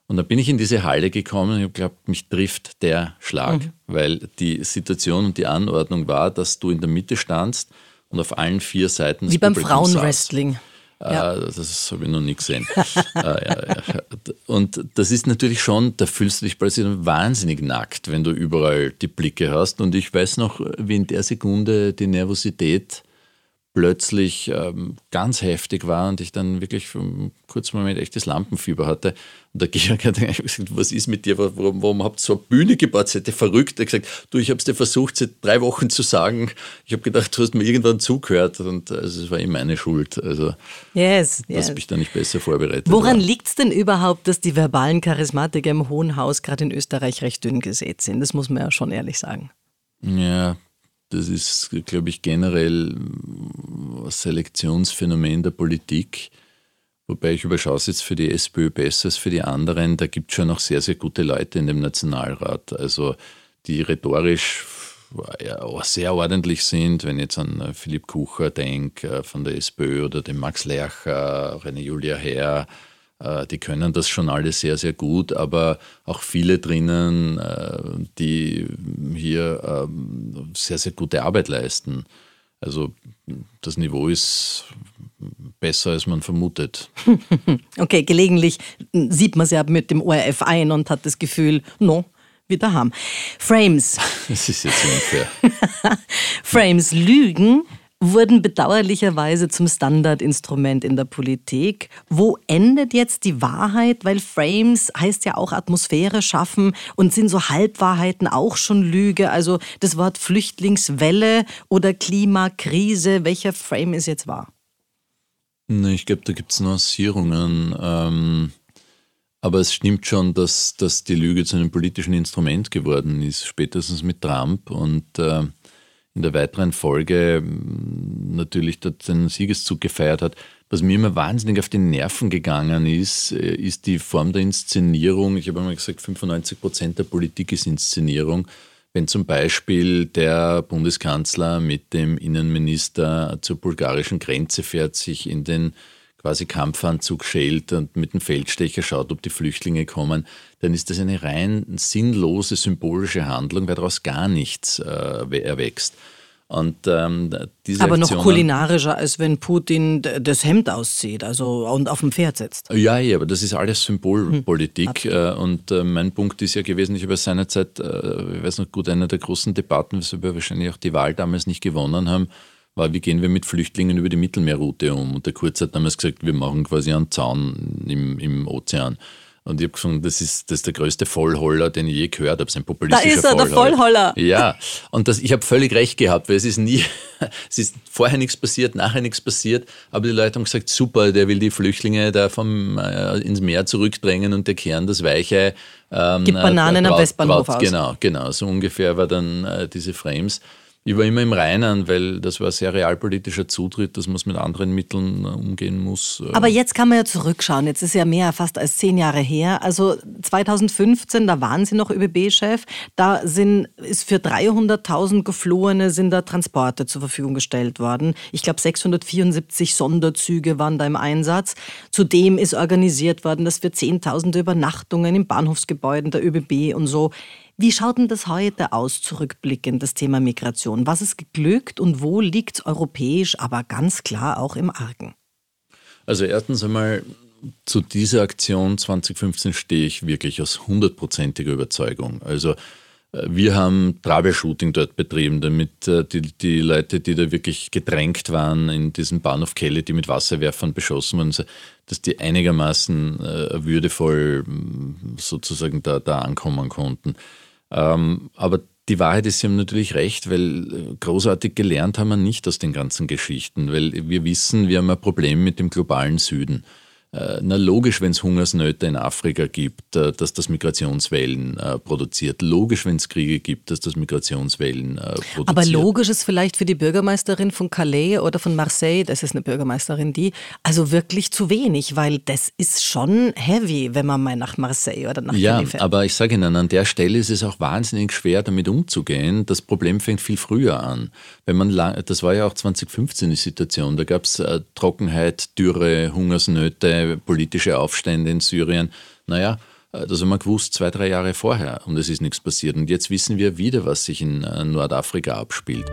Und dann bin ich in diese Halle gekommen und ich habe geglaubt, mich trifft der Schlag, mhm. weil die Situation und die Anordnung war, dass du in der Mitte standst und auf allen vier Seiten. Wie beim Frauenwrestling. Ja. Äh, das habe ich noch nie gesehen. Äh, und das ist natürlich schon, da fühlst du dich plötzlich wahnsinnig nackt, wenn du überall die Blicke hast. Und ich weiß noch, wie in der Sekunde die Nervosität plötzlich ähm, ganz heftig war und ich dann wirklich für einen kurzen Moment echtes Lampenfieber hatte. Und der Georg hat gesagt, was ist mit dir, warum, warum habt ihr so eine Bühne gebaut? Seid ihr verrückt? Er hat gesagt, du, ich habe es dir versucht, seit drei Wochen zu sagen. Ich habe gedacht, du hast mir irgendwann zugehört und also, es war eh meine Schuld. Also, yes, dass yes. ich da nicht besser vorbereitet Woran liegt es denn überhaupt, dass die verbalen Charismatiker im Hohen Haus gerade in Österreich recht dünn gesät sind? Das muss man ja schon ehrlich sagen. Ja, das ist, glaube ich, generell ein Selektionsphänomen der Politik. Wobei ich überschaue es jetzt für die SPÖ besser als für die anderen. Da gibt es schon noch sehr, sehr gute Leute in dem Nationalrat. Also die rhetorisch sehr ordentlich sind, wenn ich jetzt an äh, Philipp Kucher denke äh, von der SPÖ oder den Max Lercher, René Julia Herr, äh, die können das schon alle sehr, sehr gut, aber auch viele drinnen, die hier ähm, sehr, sehr gute Arbeit leisten. Also das Niveau ist besser, als man vermutet. Okay, gelegentlich sieht man es ja mit dem ORF ein und hat das Gefühl, no, wieder haben. Frames. Das ist jetzt unfair. Frames Lügen wurden bedauerlicherweise zum Standardinstrument in der Politik. Wo endet jetzt die Wahrheit? Weil Frames heißt ja auch Atmosphäre schaffen und sind so Halbwahrheiten auch schon Lüge. Also das Wort Flüchtlingswelle oder Klimakrise, welcher Frame ist jetzt wahr? Ich glaube, da gibt es Nuancierungen. Ähm, aber es stimmt schon, dass, dass die Lüge zu einem politischen Instrument geworden ist, spätestens mit Trump. Und äh, in der weiteren Folge mm, natürlich dort seinen Siegeszug gefeiert hat. Was mir immer wahnsinnig auf die Nerven gegangen ist, äh, ist die Form der Inszenierung. Ich habe einmal gesagt, 95 Prozent der Politik ist Inszenierung. Wenn zum Beispiel der Bundeskanzler mit dem Innenminister zur bulgarischen Grenze fährt, sich in den quasi Kampfanzug schält und mit dem Feldstecher schaut, ob die Flüchtlinge kommen, dann ist das eine rein sinnlose symbolische Handlung, weil daraus gar nichts äh, erwächst. Und, ähm, Aber noch kulinarischer, als wenn Putin das Hemd auszieht also, und auf dem Pferd sitzt. Ja, ja, aber das ist alles Symbolpolitik. Hm, und äh, mein Punkt ist ja gewesen, ich habe seinerzeit, äh, ich weiß noch gut, einer der großen Debatten, weshalb wir wahrscheinlich auch die Wahl damals nicht gewonnen haben, war, wie gehen wir mit Flüchtlingen über die Mittelmeerroute um? Und der Kurz hat damals gesagt, wir machen quasi einen Zaun im, im Ozean. Und ich habe gefunden, das ist, das ist der größte Vollholler, den ich je gehört habe. Sein populistischer Da ist er, Vollholler. der Vollholler. Ja, und das, ich habe völlig recht gehabt, weil es ist nie, es ist vorher nichts passiert, nachher nichts passiert. Aber die Leute haben gesagt, super, der will die Flüchtlinge da vom, äh, ins Meer zurückdrängen und der kehren das Weiche. Ähm, Gibt Bananen äh, am Westbahnhof aus. Genau, genau. So ungefähr war dann äh, diese Frames. Ich war immer im Reinen, weil das war sehr realpolitischer Zutritt, dass man es mit anderen Mitteln äh, umgehen muss. Äh. Aber jetzt kann man ja zurückschauen. Jetzt ist ja mehr fast als zehn Jahre her. Also 2015, da waren Sie noch ÖBB-Chef. Da sind, ist für 300.000 Geflohene sind da Transporte zur Verfügung gestellt worden. Ich glaube, 674 Sonderzüge waren da im Einsatz. Zudem ist organisiert worden, dass wir Zehntausende Übernachtungen in Bahnhofsgebäuden der ÖBB und so wie schaut denn das heute aus, zurückblickend, das Thema Migration? Was ist geglückt und wo liegt es europäisch, aber ganz klar auch im Argen? Also erstens einmal zu dieser Aktion 2015 stehe ich wirklich aus hundertprozentiger Überzeugung. Also wir haben Troubleshooting dort betrieben, damit äh, die, die Leute, die da wirklich gedrängt waren in diesem Bahnhof Kelle, die mit Wasserwerfern beschossen wurden, dass die einigermaßen äh, würdevoll sozusagen da, da ankommen konnten. Ähm, aber die Wahrheit ist, Sie haben natürlich recht, weil äh, großartig gelernt haben wir nicht aus den ganzen Geschichten, weil wir wissen, wir haben ein Problem mit dem globalen Süden. Äh, na logisch, wenn es Hungersnöte in Afrika gibt, äh, dass das Migrationswellen äh, produziert. Logisch, wenn es Kriege gibt, dass das Migrationswellen produziert. Aber logisch ist vielleicht für die Bürgermeisterin von Calais oder von Marseille, das ist eine Bürgermeisterin, die, also wirklich zu wenig, weil das ist schon heavy, wenn man mal nach Marseille oder nach ja, Calais fährt. Ja, aber ich sage Ihnen, an der Stelle ist es auch wahnsinnig schwer, damit umzugehen. Das Problem fängt viel früher an. Wenn man lang, das war ja auch 2015 die Situation, da gab es Trockenheit, Dürre, Hungersnöte, politische Aufstände in Syrien. Naja, äh, das haben wir gewusst zwei, drei Jahre vorher und es ist nichts passiert. Und jetzt wissen wir wieder, was sich in äh, Nordafrika abspielt.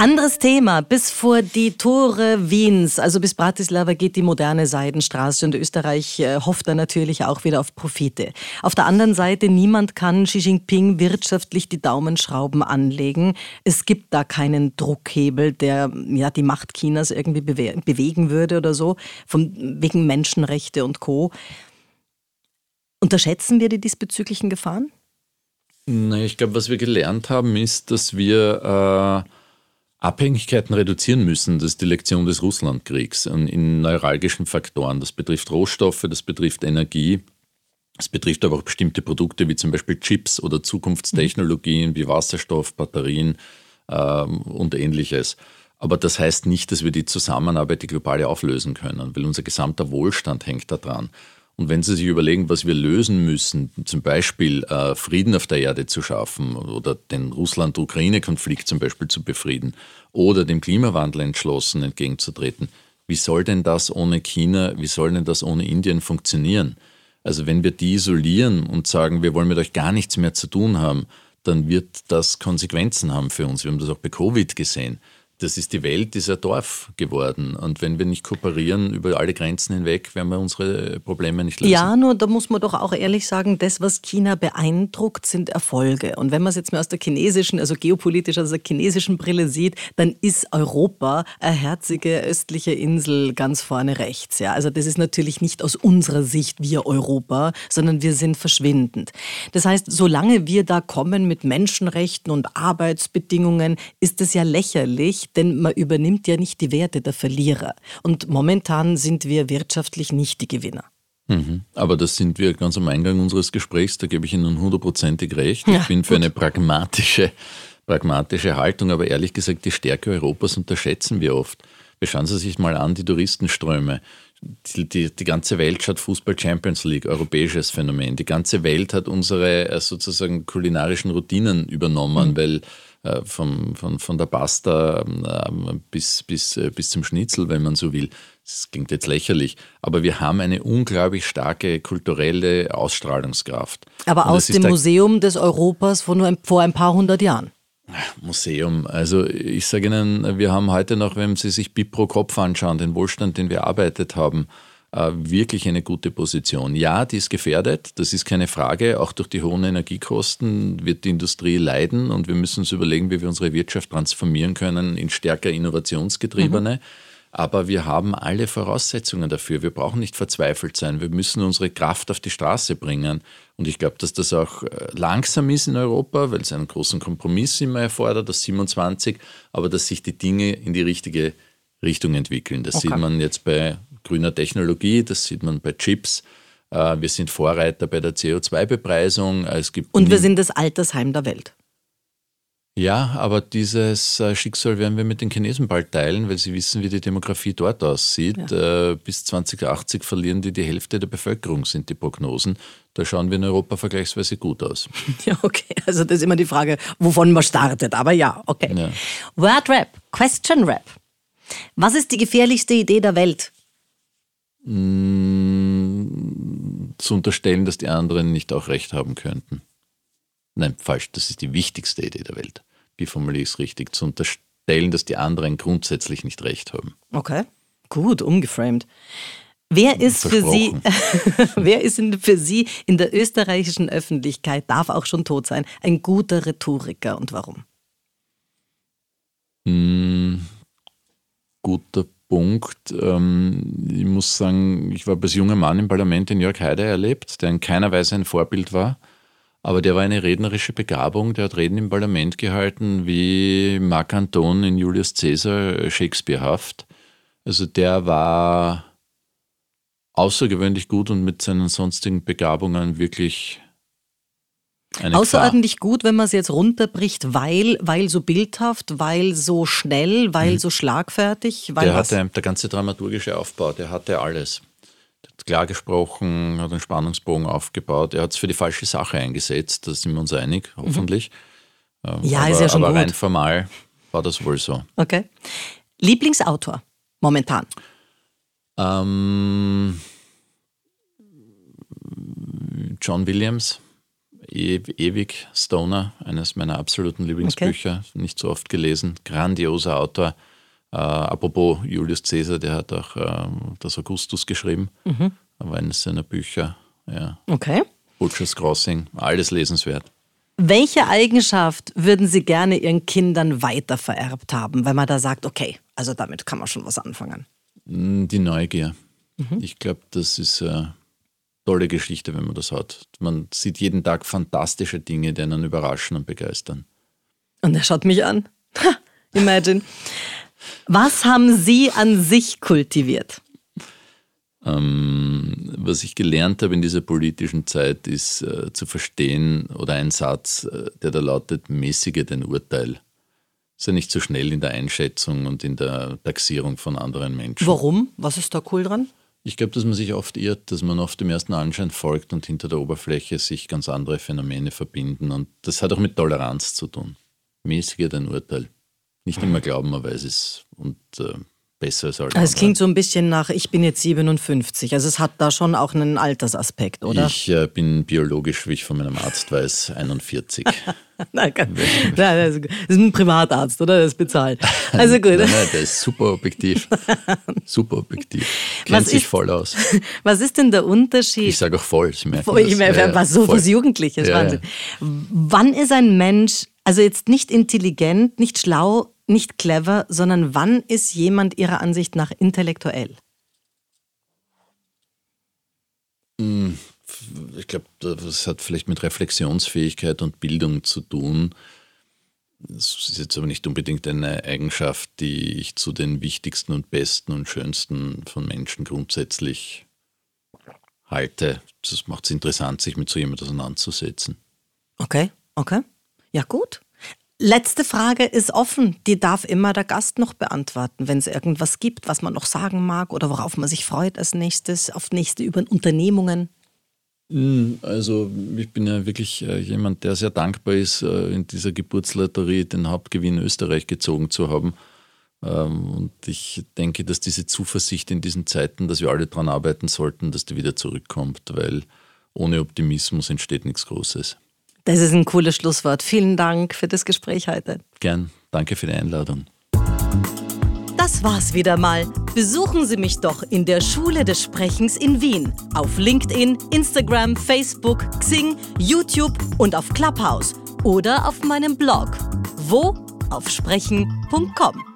Anderes Thema. Bis vor die Tore Wiens, also bis Bratislava, geht die moderne Seidenstraße und Österreich äh, hofft da natürlich auch wieder auf Profite. Auf der anderen Seite, niemand kann Xi Jinping wirtschaftlich die Daumenschrauben anlegen. Es gibt da keinen Druckhebel, der ja, die Macht Chinas irgendwie bewe bewegen würde oder so, von, wegen Menschenrechte und Co. Unterschätzen wir die diesbezüglichen Gefahren? Na, ich glaube, was wir gelernt haben, ist, dass wir äh Abhängigkeiten reduzieren müssen. Das ist die Lektion des Russlandkriegs in neuralgischen Faktoren. Das betrifft Rohstoffe, das betrifft Energie, es betrifft aber auch bestimmte Produkte wie zum Beispiel Chips oder Zukunftstechnologien wie Wasserstoff, Batterien ähm, und ähnliches. Aber das heißt nicht, dass wir die Zusammenarbeit, die globale, auflösen können, weil unser gesamter Wohlstand hängt daran. Und wenn Sie sich überlegen, was wir lösen müssen, zum Beispiel äh, Frieden auf der Erde zu schaffen oder den Russland-Ukraine-Konflikt zum Beispiel zu befrieden oder dem Klimawandel entschlossen entgegenzutreten, wie soll denn das ohne China, wie soll denn das ohne Indien funktionieren? Also wenn wir die isolieren und sagen, wir wollen mit euch gar nichts mehr zu tun haben, dann wird das Konsequenzen haben für uns. Wir haben das auch bei Covid gesehen das ist die Welt dieser Dorf geworden. Und wenn wir nicht kooperieren über alle Grenzen hinweg, werden wir unsere Probleme nicht lösen. Ja, nur da muss man doch auch ehrlich sagen, das, was China beeindruckt, sind Erfolge. Und wenn man es jetzt mal aus der chinesischen, also geopolitisch aus der chinesischen Brille sieht, dann ist Europa eine herzige östliche Insel ganz vorne rechts. Ja, also das ist natürlich nicht aus unserer Sicht wir Europa, sondern wir sind verschwindend. Das heißt, solange wir da kommen mit Menschenrechten und Arbeitsbedingungen, ist es ja lächerlich, denn man übernimmt ja nicht die Werte der Verlierer. Und momentan sind wir wirtschaftlich nicht die Gewinner. Mhm. Aber das sind wir ganz am Eingang unseres Gesprächs, da gebe ich Ihnen hundertprozentig recht. Ich ja, bin für gut. eine pragmatische, pragmatische Haltung, aber ehrlich gesagt, die Stärke Europas unterschätzen wir oft. Schauen Sie sich mal an, die Touristenströme. Die, die, die, ganze Welt schaut Fußball Champions League, europäisches Phänomen. Die ganze Welt hat unsere äh, sozusagen kulinarischen Routinen übernommen, mhm. weil äh, vom, von, von der Pasta äh, bis, bis, äh, bis zum Schnitzel, wenn man so will. Das klingt jetzt lächerlich, aber wir haben eine unglaublich starke kulturelle Ausstrahlungskraft. Aber Und aus dem Museum des Europas von nur ein, vor ein paar hundert Jahren. Museum. Also ich sage Ihnen, wir haben heute noch, wenn Sie sich BIP pro Kopf anschauen, den Wohlstand, den wir erarbeitet haben, wirklich eine gute Position. Ja, die ist gefährdet, das ist keine Frage. Auch durch die hohen Energiekosten wird die Industrie leiden und wir müssen uns überlegen, wie wir unsere Wirtschaft transformieren können in stärker innovationsgetriebene. Mhm. Aber wir haben alle Voraussetzungen dafür. Wir brauchen nicht verzweifelt sein. Wir müssen unsere Kraft auf die Straße bringen. Und ich glaube, dass das auch äh, langsam ist in Europa, weil es einen großen Kompromiss immer erfordert, das 27, aber dass sich die Dinge in die richtige Richtung entwickeln. Das okay. sieht man jetzt bei grüner Technologie, das sieht man bei Chips. Äh, wir sind Vorreiter bei der CO2-Bepreisung. Und wir sind das Altersheim der Welt. Ja, aber dieses äh, Schicksal werden wir mit den Chinesen bald teilen, weil sie wissen, wie die Demografie dort aussieht. Ja. Äh, bis 2080 verlieren die die Hälfte der Bevölkerung, sind die Prognosen. Da schauen wir in Europa vergleichsweise gut aus. Ja, okay. Also das ist immer die Frage, wovon man startet. Aber ja, okay. Ja. Word Rap, Question Rap. Was ist die gefährlichste Idee der Welt? Mm, zu unterstellen, dass die anderen nicht auch recht haben könnten. Nein, falsch, das ist die wichtigste Idee der Welt. Wie formuliere ich es richtig? Zu unterstellen, dass die anderen grundsätzlich nicht recht haben. Okay, gut, umgeframed. Wer ist für Sie, wer ist für Sie in der österreichischen Öffentlichkeit, darf auch schon tot sein, ein guter Rhetoriker und warum? Hm, guter Punkt. Ähm, ich muss sagen, ich habe als junger Mann im Parlament den Jörg Haider erlebt, der in keiner Weise ein Vorbild war. Aber der war eine rednerische Begabung, der hat Reden im Parlament gehalten wie Marc Anton in Julius Caesar Shakespearehaft. Also der war außergewöhnlich gut und mit seinen sonstigen Begabungen wirklich eine Außerordentlich Gefahr. gut, wenn man es jetzt runterbricht, weil, weil so bildhaft, weil so schnell, weil mhm. so schlagfertig. Weil der hatte der ganze dramaturgische Aufbau, der hatte alles. Der hat klar gesprochen, hat einen Spannungsbogen aufgebaut. Er hat es für die falsche Sache eingesetzt, da sind wir uns einig, mhm. hoffentlich. Mhm. Ja, aber, ist ja schon aber gut. rein formal war das wohl so. Okay. Lieblingsautor momentan? Ähm, John Williams e ewig Stoner, eines meiner absoluten Lieblingsbücher, okay. nicht so oft gelesen. Grandioser Autor. Äh, apropos Julius Caesar, der hat auch äh, das Augustus geschrieben, mhm. aber eines seiner Bücher. Ja. Okay. Butcher's Crossing, alles lesenswert. Welche Eigenschaft würden Sie gerne Ihren Kindern weitervererbt haben, wenn man da sagt, okay, also damit kann man schon was anfangen? Mm, die Neugier. Mhm. Ich glaube, das ist eine tolle Geschichte, wenn man das hat. Man sieht jeden Tag fantastische Dinge, die einen überraschen und begeistern. Und er schaut mich an. Imagine. Was haben Sie an sich kultiviert? Ähm, was ich gelernt habe in dieser politischen Zeit, ist äh, zu verstehen oder ein Satz, äh, der da lautet, mäßige den Urteil. Sei nicht so schnell in der Einschätzung und in der Taxierung von anderen Menschen. Warum? Was ist da cool dran? Ich glaube, dass man sich oft irrt, dass man oft dem ersten Anschein folgt und hinter der Oberfläche sich ganz andere Phänomene verbinden. Und das hat auch mit Toleranz zu tun. Mäßige den Urteil. Nicht immer glauben, man weiß es. Und äh, besser als alle Es klingt so ein bisschen nach, ich bin jetzt 57. Also es hat da schon auch einen Altersaspekt, oder? Ich äh, bin biologisch, wie ich von meinem Arzt weiß, 41. nein, nein, das ist ein Privatarzt, oder? Das ist bezahlt. Also gut. nein, nein, der ist super objektiv. super objektiv. Kennt sich voll aus. Was ist denn der Unterschied? Ich sage auch voll, Sie merken voll, das. Ich meine, ja, was so was Jugendliches, ja, Wahnsinn. Ja. Wann ist ein Mensch, also jetzt nicht intelligent, nicht schlau, nicht clever, sondern wann ist jemand Ihrer Ansicht nach intellektuell? Hm, ich glaube, das hat vielleicht mit Reflexionsfähigkeit und Bildung zu tun. Das ist jetzt aber nicht unbedingt eine Eigenschaft, die ich zu den wichtigsten und besten und schönsten von Menschen grundsätzlich halte. Das macht es interessant, sich mit so jemandem auseinanderzusetzen. Okay, okay. Ja, gut. Letzte Frage ist offen. Die darf immer der Gast noch beantworten, wenn es irgendwas gibt, was man noch sagen mag oder worauf man sich freut als nächstes, auf nächste über Unternehmungen. Hm, also ich bin ja wirklich äh, jemand, der sehr dankbar ist, äh, in dieser Geburtslotterie den Hauptgewinn Österreich gezogen zu haben. Ähm, und ich denke, dass diese Zuversicht in diesen Zeiten, dass wir alle daran arbeiten sollten, dass die wieder zurückkommt, weil ohne Optimismus entsteht nichts Großes. Das ist ein cooles Schlusswort. Vielen Dank für das Gespräch heute. Gern. Danke für die Einladung. Das war's wieder mal. Besuchen Sie mich doch in der Schule des Sprechens in Wien. Auf LinkedIn, Instagram, Facebook, Xing, YouTube und auf Clubhouse. Oder auf meinem Blog. Wo? Auf sprechen.com.